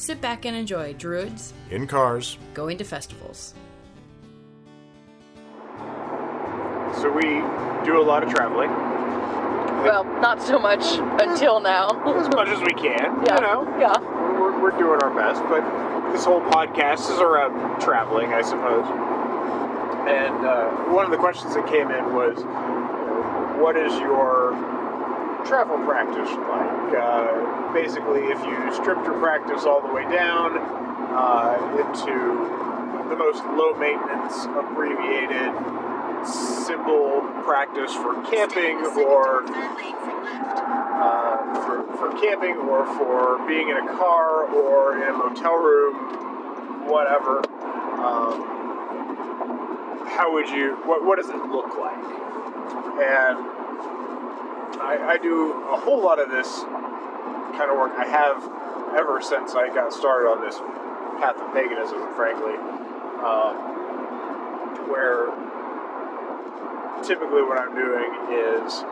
sit back and enjoy Druids In cars, going to festivals. So we do a lot of traveling, Well, not so much until now. as much as we can. Yeah. You know, Yeah. we're, we're doing our best. But this whole podcast is around traveling, I suppose. And uh, one of the questions that came in was, what is your travel practice like? Uh, basically, if you stripped your practice all the way down uh, into the most low maintenance, abbreviated, simple practice for camping or uh, for, for camping or for being in a car or in a motel room, whatever. Um, how would you? What, what does it look like? And I, I do a whole lot of this kind of work. I have ever since I got started on this path of paganism, frankly, um, where typically what I'm doing is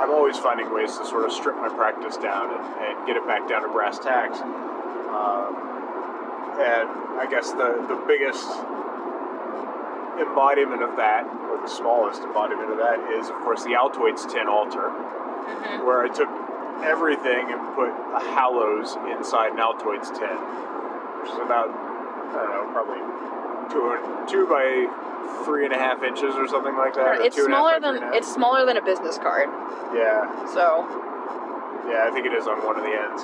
I'm always finding ways to sort of strip my practice down and, and get it back down to brass tacks. Um, and I guess the, the biggest embodiment of that, or the smallest embodiment of that, is of course the Altoids tin altar, where I took everything and put a Hallows inside an Altoids tin, which is about, I don't know, probably two, two by three and a half inches or something like that. It's two and a half smaller than a it's smaller than a business card. Yeah, So yeah, I think it is on one of the ends.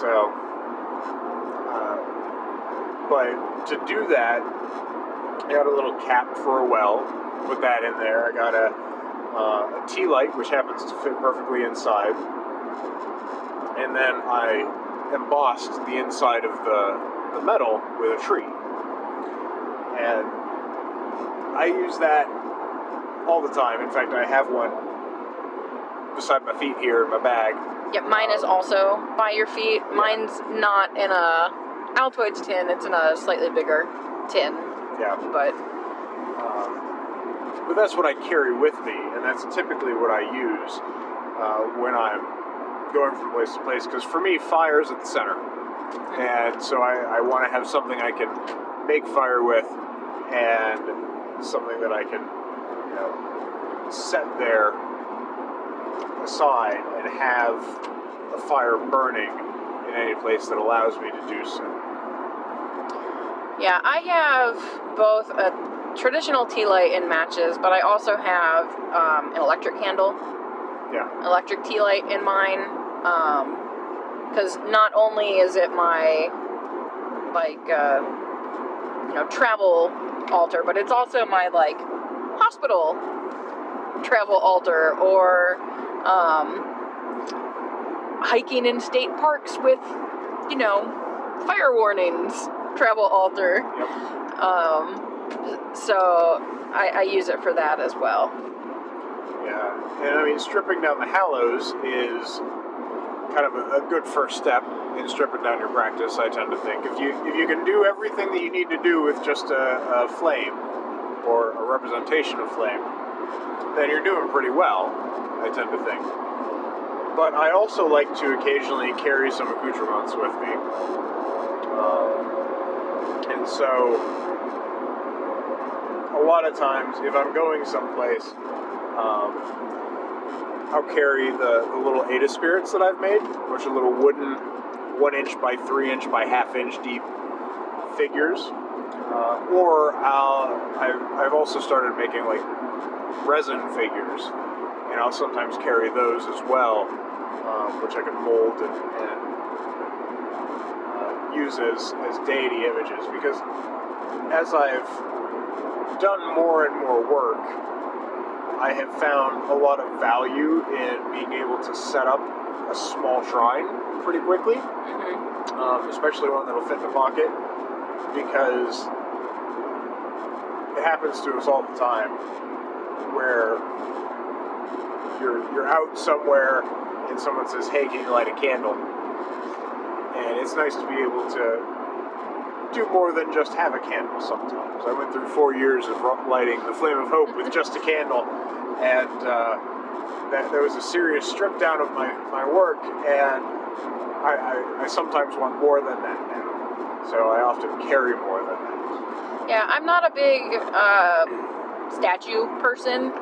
So, uh, but to do that, I got a little cap for a well. Put that in there. I got a, uh, a tea light, which happens to fit perfectly inside. And then I embossed the inside of the, the metal with a tree. And I use that all the time. In fact, I have one beside my feet here in my bag. Yep, mine is also by your feet. Mine's not in a Altoids tin. It's in a slightly bigger tin. Yeah. But Um, but that's what I carry with me, and that's typically what I use uh, when I'm going from place to place. Because for me, fire is at the center, and so I, I want to have something I can make fire with, and something that I can, you know, set there aside and have a fire burning in any place that allows me to do so. Yeah, I have both a traditional tea light and matches, but I also have um, an electric candle. Yeah. electric tea light in mine because not only is it my like uh, you know travel altar but it's also my like hospital travel altar or um, hiking in state parks with you know fire warnings travel altar Yep. um, so I, I use it for that as well Yeah, and I mean, stripping down the hallows is kind of a, a good first step in stripping down your practice. I tend to think if you if you can do everything that you need to do with just a, a flame or a representation of flame, then you're doing pretty well. I tend to think. But I also like to occasionally carry some accoutrements with me, um, and so a lot of times if I'm going someplace. Um, I'll carry the, the little Ada spirits that I've made, which are little wooden one inch by three inch by half inch deep figures, uh, or I'll, I've, I've also started making like resin figures, and I'll sometimes carry those as well, um, which I can mold and, and use as, as deity images. Because as I've done more and more work, I have found a lot of value in being able to set up a small shrine pretty quickly, hmm um, especially one that'll fit in a pocket, because it happens to us all the time where you're you're out somewhere and someone says, "Hey, can you light a candle?" It's nice to be able to do more than just have a candle. Sometimes I went through four years of lighting the flame of hope with just a candle, and uh, that there was a serious strip down of my my work, and I, I, I sometimes want more than that now. So I often carry more than that. Yeah, I'm not a big uh, statue person.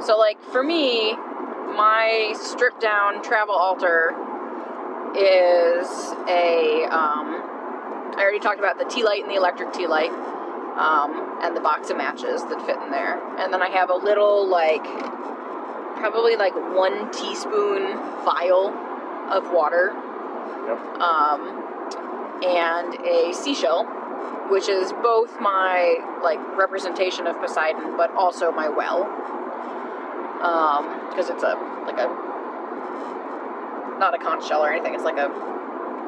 So, like, for me, my stripped down travel altar is a. Um, I already talked about the tea light and the electric tea light, um, and the box of matches that fit in there. And then I have a little, like, probably like one teaspoon vial of water Yep. um, and a seashell, which is both my like representation of Poseidon, but also my well, because it's a like a not a conch shell or anything. It's like a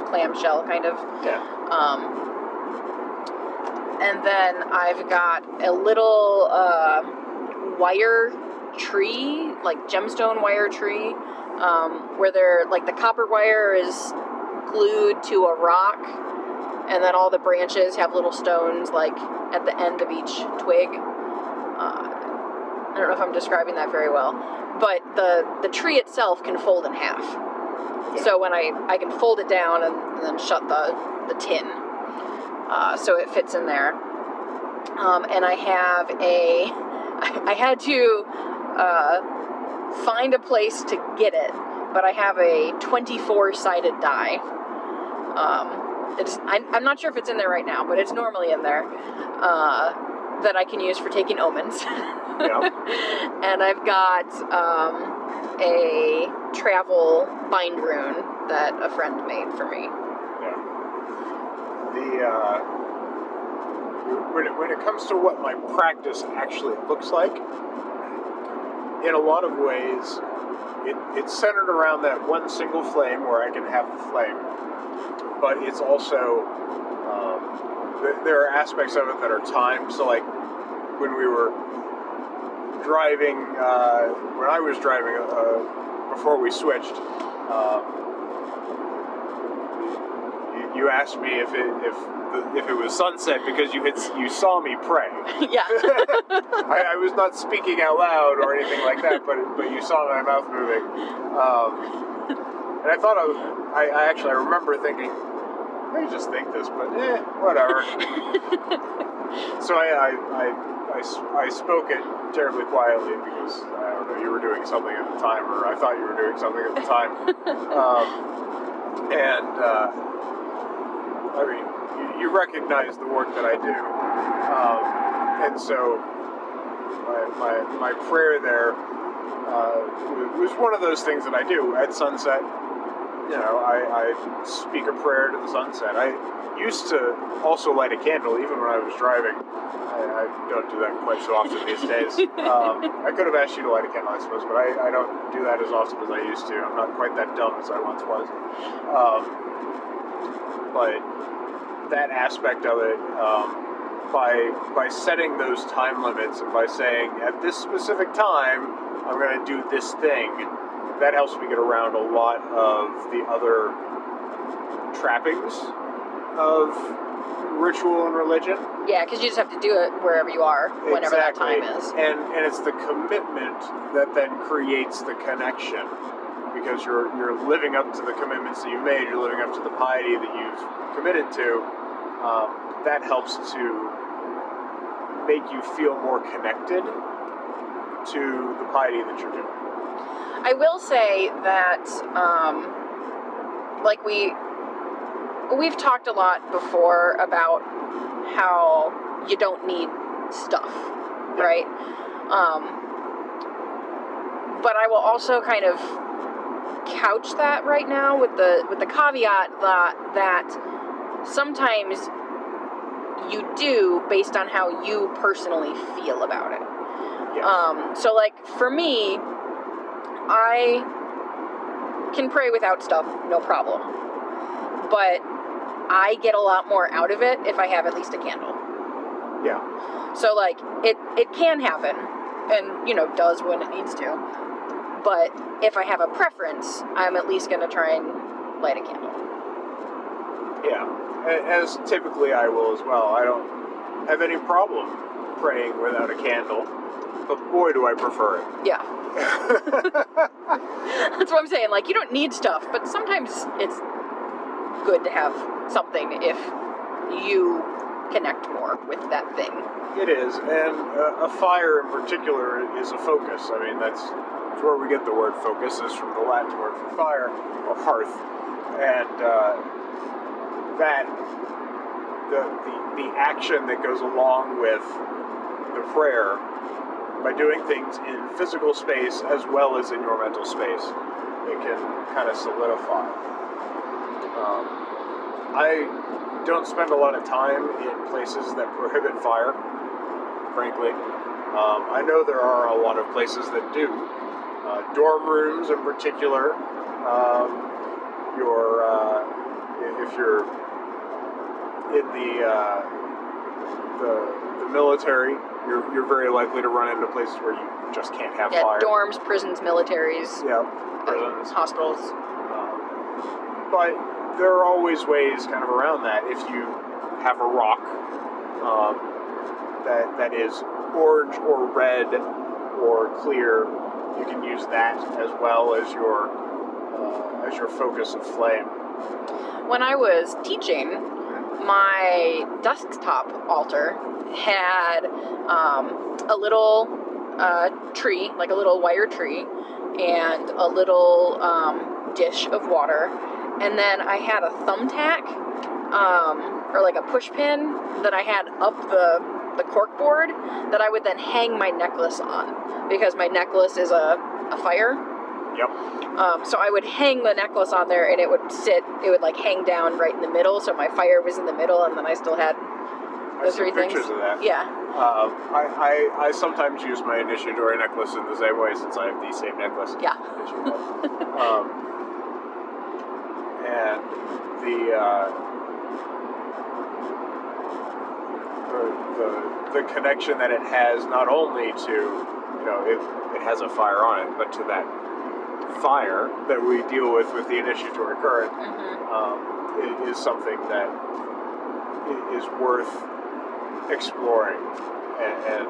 clam shell kind of. Yeah. Um, and then I've got a little uh, wire tree, like gemstone wire tree, um, where they're like the copper wire is glued to a rock, and then all the branches have little stones like at the end of each twig. Uh, I don't know if I'm describing that very well, but the the tree itself can fold in half. So when I I can fold it down and, then shut the the tin, uh, so it fits in there. Um, and I have a I had to uh, find a place to get it, but I have a 24 sided die. Um, it's, I, I'm not sure if it's in there right now, but it's normally in there uh, that I can use for taking omens. Yeah. and I've got um, a travel bind rune that a friend made for me. Yeah. The uh, when it, when it comes to what my practice actually looks like, in a lot of ways, it, it's centered around that one single flame where I can have the flame, but it's also um, th- there are aspects of it that are timed. So like when we were driving, uh, when I was driving uh, before we switched. Um, you- you asked me if it if the, if it was sunset because you had you saw me pray. yeah. I, I was not speaking out loud or anything like that, but but you saw my mouth moving, um, and I thought I, was, I I actually I remember thinking I just think this, but eh, whatever. so I I I spoke it terribly quietly because I don't know you were doing something at the time, or I thought you were doing something at the time, um, and. Uh, I mean, you, you recognize the work that I do, um, and so my, my, my prayer there uh, was one of those things that I do at sunset. You know, I, I speak a prayer to the sunset. I used to also light a candle even when I was driving. I, I don't do that quite so often these days. Um, I could have asked you to light a candle, I suppose, but I, I don't do that as often as I used to. I'm not quite that dumb as I once was. Um, but that aspect of it, um, by by setting those time limits and by saying at this specific time I'm going to do this thing, that helps me get around a lot of the other trappings of ritual and religion. Yeah, because you just have to do it wherever you are, whenever exactly. that time is. And and it's the commitment that then creates the connection. Because you're you're living up to the commitments that you've made, you're living up to the piety that you've committed to. Um, that helps to make you feel more connected to the piety that you're doing. I will say that, um, like we, we've talked a lot before about how you don't need stuff, right? Um, but I will also kind of couch that right now with the with the caveat that that sometimes you do based on how you personally feel about it. Yes. Um, so like for me, I can pray without stuff, no problem. But I get a lot more out of it if I have at least a candle. yeah. So like it it can happen and you know does when it needs to. But if I have a preference, I'm at least going to try and light a candle. Yeah. As typically I will as well. I don't have any problem praying without a candle, but boy, do I prefer it. Yeah. That's what I'm saying. Like you don't need stuff, but sometimes it's good to have something if you connect more with that thing. It is, and uh, a fire in particular is a focus. I mean, that's, that's where we get the word focus, is from the Latin word for fire, or hearth. And uh, that, the, the, the action that goes along with the prayer, by doing things in physical space as well as in your mental space, it can kind of solidify. Um, I don't spend a lot of time in places that prohibit fire, frankly. Um, I know there are a lot of places that do. Uh, dorm rooms, in particular, um, your uh, if you're in the, uh, the the military, you're, you're very likely to run into places where you just can't have Yeah, fire. dorms, prisons, militaries, Yeah, prisons. hospitals. Um, but there are always ways kind of around that. If you have a rock um, that that is orange or red or clear, you can use that as well as your uh, as your focus of flame. When I was teaching, my desktop altar had um, a little uh, tree, like a little wire tree, and a little um, dish of water. And then I had a thumbtack, um, or like a push pin that I had up the, the cork board that I would then hang my necklace on because my necklace is a, a fire. Yep. Um, so I would hang the necklace on there, and it would sit. It would like hang down right in the middle, so my fire was in the middle, and then I still had the three things. pictures of that. Yeah, Um, I, I, I sometimes use my initiatory necklace in the same way since I have the same necklace. yeah, that you have. um, and the, uh, the the the connection that it has not only to you know it, it has a fire on it, but to that fire that we deal with with the initiatory current hmm um, is something that is worth exploring and, and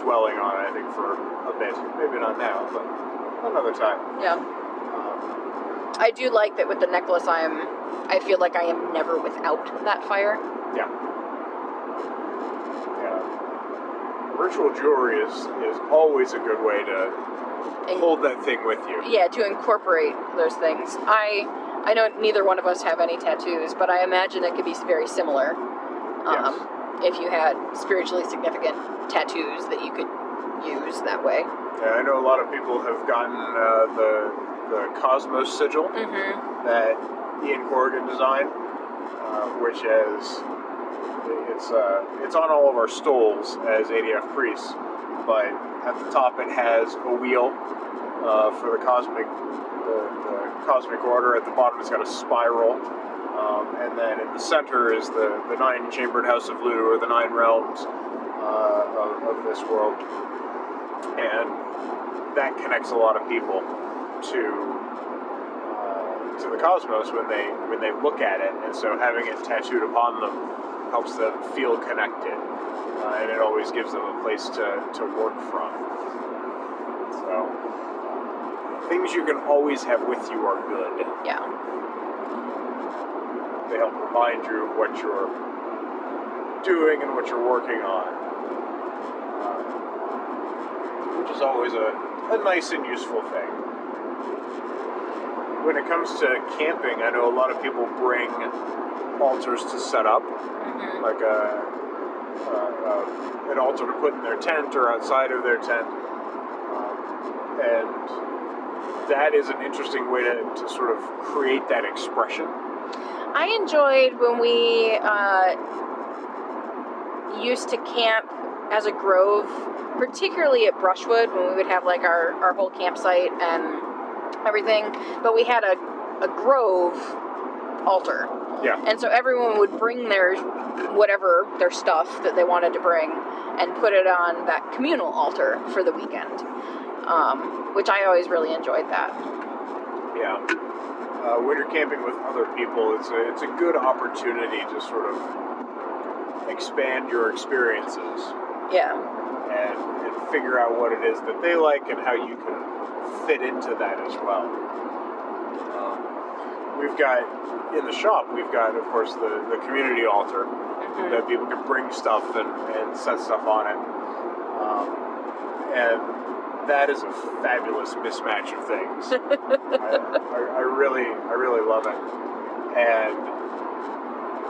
dwelling on. I think for a bit, maybe not now, but another time. yeah. Um, I do like that with the necklace. I am. I feel like I am never without that fire. yeah, yeah. Virtual jewelry is is always a good way to And- hold that thing with you. Yeah, to incorporate those things. I I know neither one of us have any tattoos, but I imagine it could be very similar. Um, If you had spiritually significant tattoos that you could use that way. Yeah, I know a lot of people have gotten uh, the the Cosmos sigil. Mm-hmm. that Ian Corrigan designed, uh, which is it's uh, it's on all of our stoles as ADF priests, but at the top it has a wheel uh, for the cosmic the, the cosmic order. At the bottom it's got a spiral, um, and then in the center is the the nine chambered house of Lu or the nine realms uh, of, of this world, and that connects a lot of people to uh, to the cosmos when they when they look at it, and so having it tattooed upon them helps them feel connected, uh, and it always gives them a place to, to work from. So things you can always have with you are good. Yeah. They help remind you of what you're doing and what you're working on, uh, which is always a, a nice and useful thing. When it comes to camping, I know a lot of people bring altars to set up, Mhm. like a an altar to put in their tent or outside of their tent, um, and that is an interesting way to, to sort of create that expression. I enjoyed when we uh, used to camp as a grove, particularly at Brushwood, when we would have like our, our whole campsite and everything. But we had a, a grove altar. Yeah. And so everyone would bring their whatever their stuff that they wanted to bring and put it on that communal altar for the weekend, um, which I always really enjoyed that. Yeah. Uh, when you're camping with other people, it's a, it's a good opportunity to sort of expand your experiences Yeah. and, and figure out what it is that they like and how you can fit into that as well. Um, we've got in the shop, we've got, of course, the, the community altar Mhm. that people can bring stuff and, and set stuff on it. Um, and that is a fabulous mismatch of things. I, I, I really, I really love it. And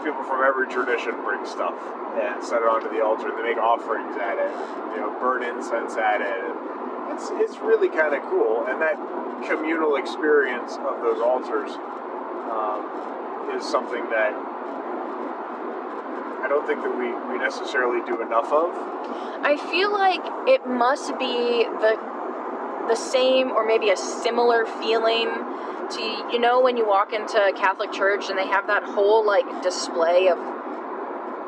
people from every tradition bring stuff and set it onto the altar. and They make offerings at it, you know, burn incense at it. It's, it's really kind of cool. And that communal experience of those altars is something that I don't think that we, we necessarily do enough of. I feel like it must be the the same or maybe a similar feeling to you know when you walk into a Catholic church and they have that whole like display of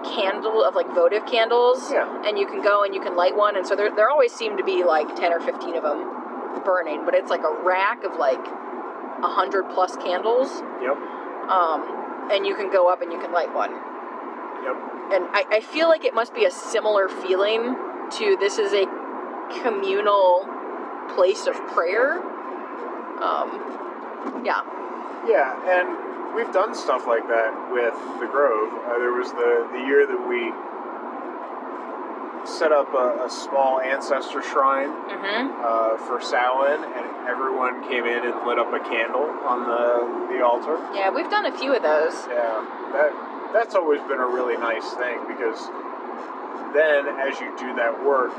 candle of like votive candles Yeah. and you can go and you can light one and so there, there always seem to be like 10 or 15 of them burning but it's like a rack of like a hundred plus candles Yep. Um, and you can go up and you can light one Yep. and I, I feel like it must be a similar feeling to this is a communal place of prayer. Um, yeah, Yeah, and we've done stuff like that with the Grove. Uh, there was the, the year that we set up a, a small ancestor shrine hmm uh, for Samhain, and everyone came in and lit up a candle on the, the altar. yeah, we've done a few of those. Yeah, that that's always been a really nice thing because then as you do that work,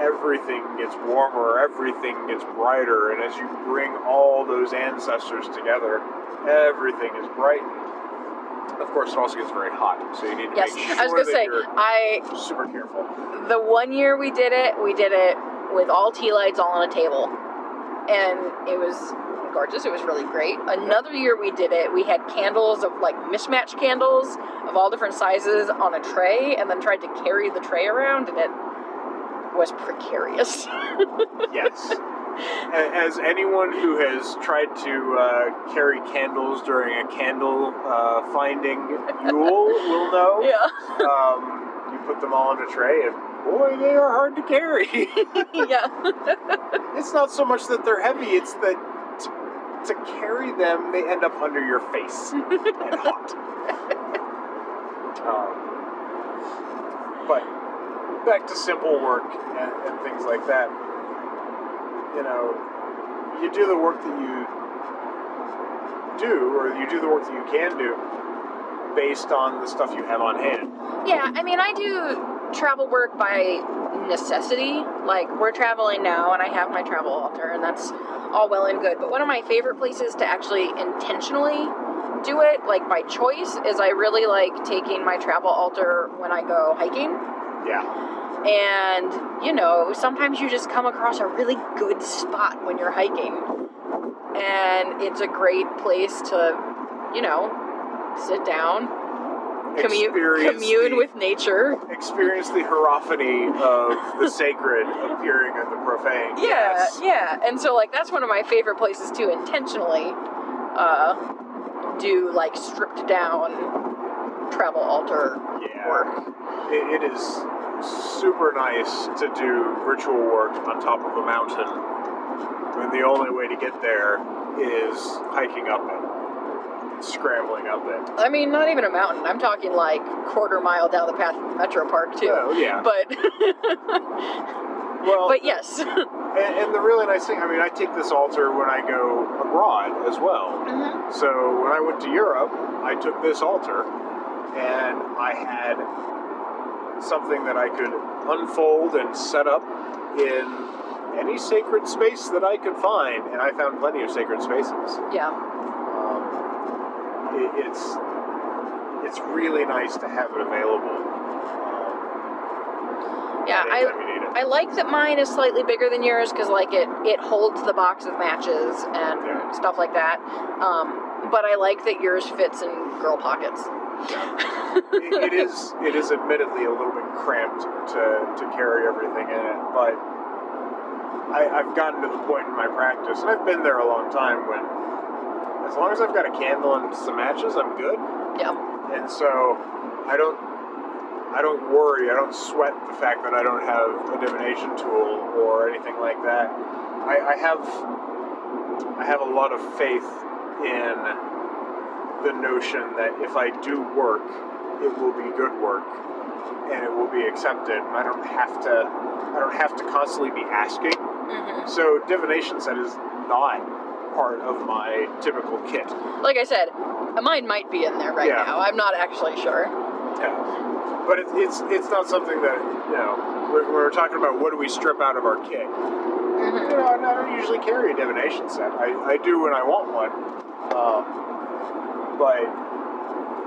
everything gets warmer, everything gets brighter, and as you bring all those ancestors together, everything is brightened. Of course, it also gets very hot, so you need to Yes, make sure I was gonna that say you're I super careful. the one year we did it, we did it with all tea lights all on a table, and it was gorgeous. It was really great. Another year we did it, we had candles of like mismatched candles of all different sizes on a tray, and then tried to carry the tray around, and it was precarious. Yes. As anyone who has tried to uh, carry candles during a candle uh, finding Yule will know. yeah, um, you put them all on a tray, and boy, they are hard to carry. yeah. it's not so much that they're heavy; it's that to, to carry them, they end up under your face and hot. Um, but back to simple work and, and things like that. You know, you do the work that you do, or you do the work that you can do, based on the stuff you have on hand. Yeah, I mean, I do travel work by necessity. Like, we're traveling now, and I have my travel altar, and that's all well and good. But one of my favorite places to actually intentionally do it, like by choice, is I really like taking my travel altar when I go hiking. Yeah. And, you know, sometimes you just come across a really good spot when you're hiking. And it's a great place to, you know, sit down, commune, commune the- with nature. experience the hierophany of the sacred appearing in the profane. Yeah, Yes. yeah. And so, like, that's one of my favorite places to intentionally uh, do, like, stripped down travel altar Yeah. work. It, it is super nice to do ritual work on top of a mountain when the only way to get there is hiking up it, scrambling up it. I mean, not even a mountain. I'm talking, like, quarter mile down the path of Metro Park, too. Oh, yeah. But Well, but yes. And, and the really nice thing, I mean, I take this altar when I go abroad as well. Mhm. So when I went to Europe, I took this altar and I had something that I could unfold and set up in any sacred space that I could find, and I found plenty of sacred spaces. Yeah. Um, it, it's it's really nice to have it available. Um, Yeah, I anytime you need it. I like that mine is slightly bigger than yours because like it it holds the box of matches and Yeah. stuff like that. Um, but I like that yours fits in girl pockets. It, it is it is admittedly a little bit cramped to, to carry everything in it, but I, I've gotten to the point in my practice, and I've been there a long time when as long as I've got a candle and some matches, I'm good. Yeah. And so I don't I don't worry, I don't sweat the fact that I don't have a divination tool or anything like that. I, I have I have a lot of faith in the notion that if I do work, it will be good work and it will be accepted. I don't have to I don't have to constantly be asking. hmm So divination set is not part of my typical kit. Like I said, mine might be in there right Yeah. now. I'm not actually sure. Yeah. But it's it's it's not something that you know. When we're talking about what do we strip out of our kit, hmm you know, I don't usually carry a divination set. I, I do when I want one, um, but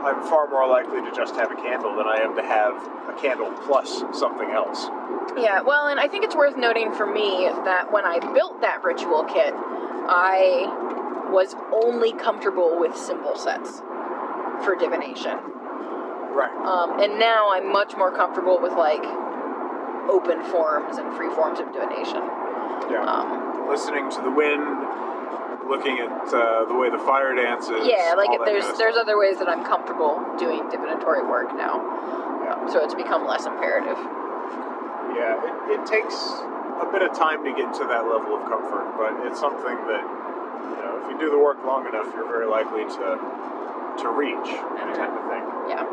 I'm far more likely to just have a candle than I am to have a candle plus something else. Yeah, well, and I think it's worth noting for me that when I built that ritual kit, I was only comfortable with symbol sets for divination. Right. Um, and now I'm much more comfortable with like open forms and free forms of divination. Yeah. Um, Listening to the wind, looking at uh, the way the fire dances. yeah, like there's kind of there's other ways that I'm comfortable doing divinatory work now, Yeah. so it's become less imperative. Yeah, it, it takes a bit of time to get to that level of comfort, but it's something that you know, if you do the work long enough, you're very likely to to reach. I tend of thing. Yeah.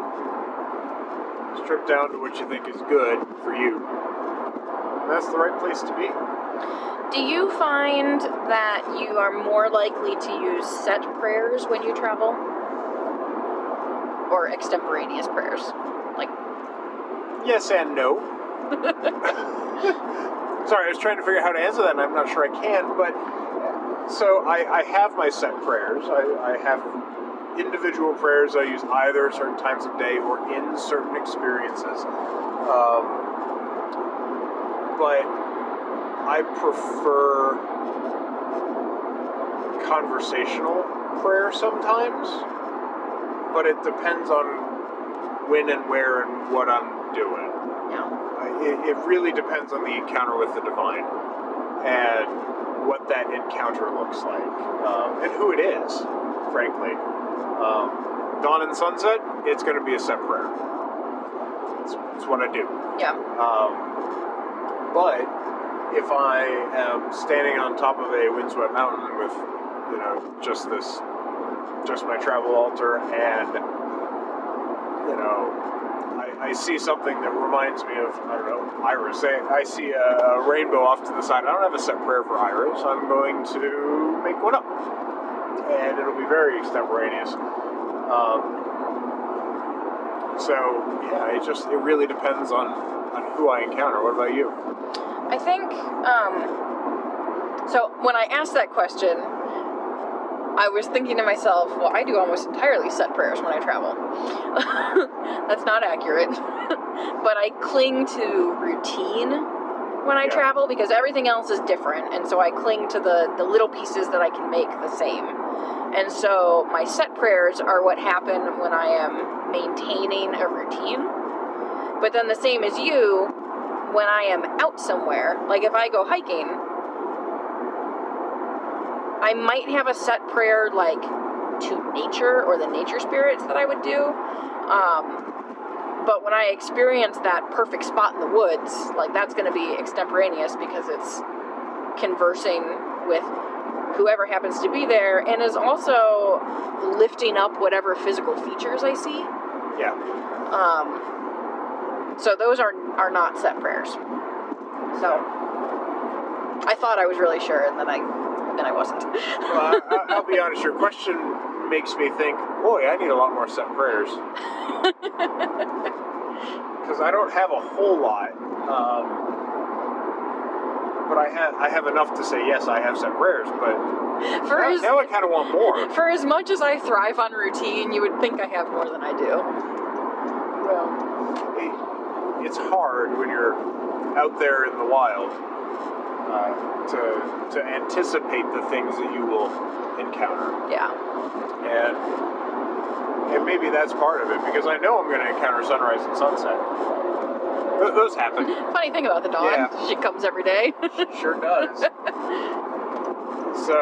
Strip down to what you think is good for you. And that's the right place to be. Do you find that you are more likely to use set prayers when you travel? Or extemporaneous prayers? Like, Yes and no. Sorry, I was trying to figure out how to answer that, and I'm not sure I can. But so I, I have my set prayers. I, I have individual prayers I use either at certain times of day or in certain experiences. Um, but I prefer conversational prayer sometimes. But it depends on when and where and what I'm doing. yeah. It, it really depends on the encounter with the divine and what that encounter looks like um, and who it is, frankly. Um, dawn and sunset, it's going to be a set prayer. It's, it's what I do. Yeah. Um, but if I am standing on top of a windswept mountain with, you know, just this, just my travel altar, and you know, I, I see something that reminds me of, I don't know, Iris. Say, I see a, a rainbow off to the side. I don't have a set prayer for Iris. I'm going to make one up, and it'll be very extemporaneous. Um, so yeah, it just it really depends on on who I encounter. What about you? I think, um, so when I asked that question, I was thinking to myself, well, I do almost entirely set prayers when I travel. That's not accurate. but I cling to routine when I Yeah. travel because everything else is different. And so I cling to the, the little pieces that I can make the same. And so my set prayers are what happen when I am maintaining a routine. But then the same as you, when I am out somewhere, like if I go hiking, I might have a set prayer like to nature or the nature spirits that I would do. Um, but when I experience that perfect spot in the woods, like that's going to be extemporaneous because it's conversing with whoever happens to be there and is also lifting up whatever physical features I see. Yeah, Um, so those are are not set prayers. So I thought I was really sure, and then I then I wasn't. Well, I, I'll be honest. Your question makes me think. Boy, I need a lot more set prayers. Because I don't have a whole lot. Um, but I have I have enough to say yes. I have set prayers. But For now, as now I kind of want more. for as much as I thrive on routine, you would think I have more than I do. Well, it, it's hard when you're out there in the wild uh, to to anticipate the things that you will encounter, Yeah. and and maybe that's part of it because I know I'm going to encounter sunrise and sunset. Th- those happen, Funny thing about the dawn, Yeah. she comes every day. sure does. so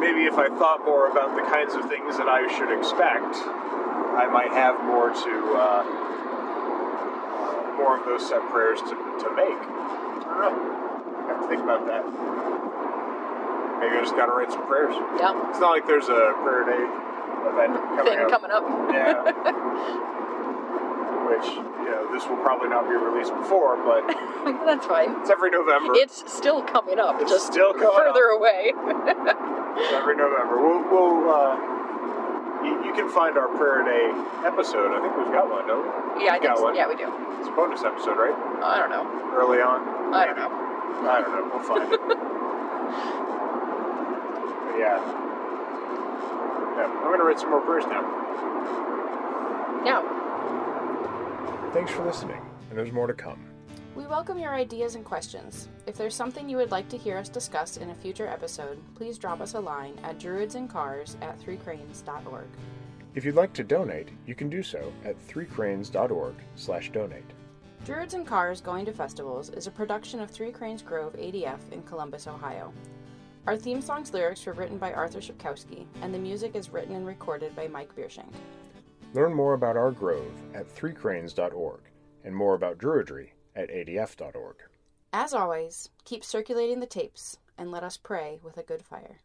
maybe if I thought more about the kinds of things that I should expect, I might have more to uh, more of those set prayers to, to make. I don't know. I have to think about that. Maybe I just got to write some prayers. yeah. It's not like there's a prayer day event coming Thing up. coming up. Yeah. Which you know this will probably not be released before, but That's fine. it's every November. It's still coming up, It's just still coming further away. It's every November. We'll, we'll uh, you, you can find our prayer day episode. I think we've got one, don't we? yeah, I We've got think so. one. Yeah, we do. It's a bonus episode, right? I don't know. Early on. I don't know. I don't know. We'll find it. But yeah. Yeah. I'm gonna write some more prayers now. Yeah. Thanks for listening, and there's more to come. We welcome your ideas and questions. If there's something you would like to hear us discuss in a future episode, please drop us a line at druidsandcars at threecranes.org. If you'd like to donate, you can do so at threecranes.org slash donate. Druids and Cars Going to Festivals is a production of Three Cranes Grove ADF in Columbus, Ohio. Our theme song's lyrics were written by Arthur Shipkowski, and the music is written and recorded by Mike Biershank. Learn more about our grove at threecranes.org and more about Druidry at adf.org. As always, keep circulating the tapes and let us pray with a good fire.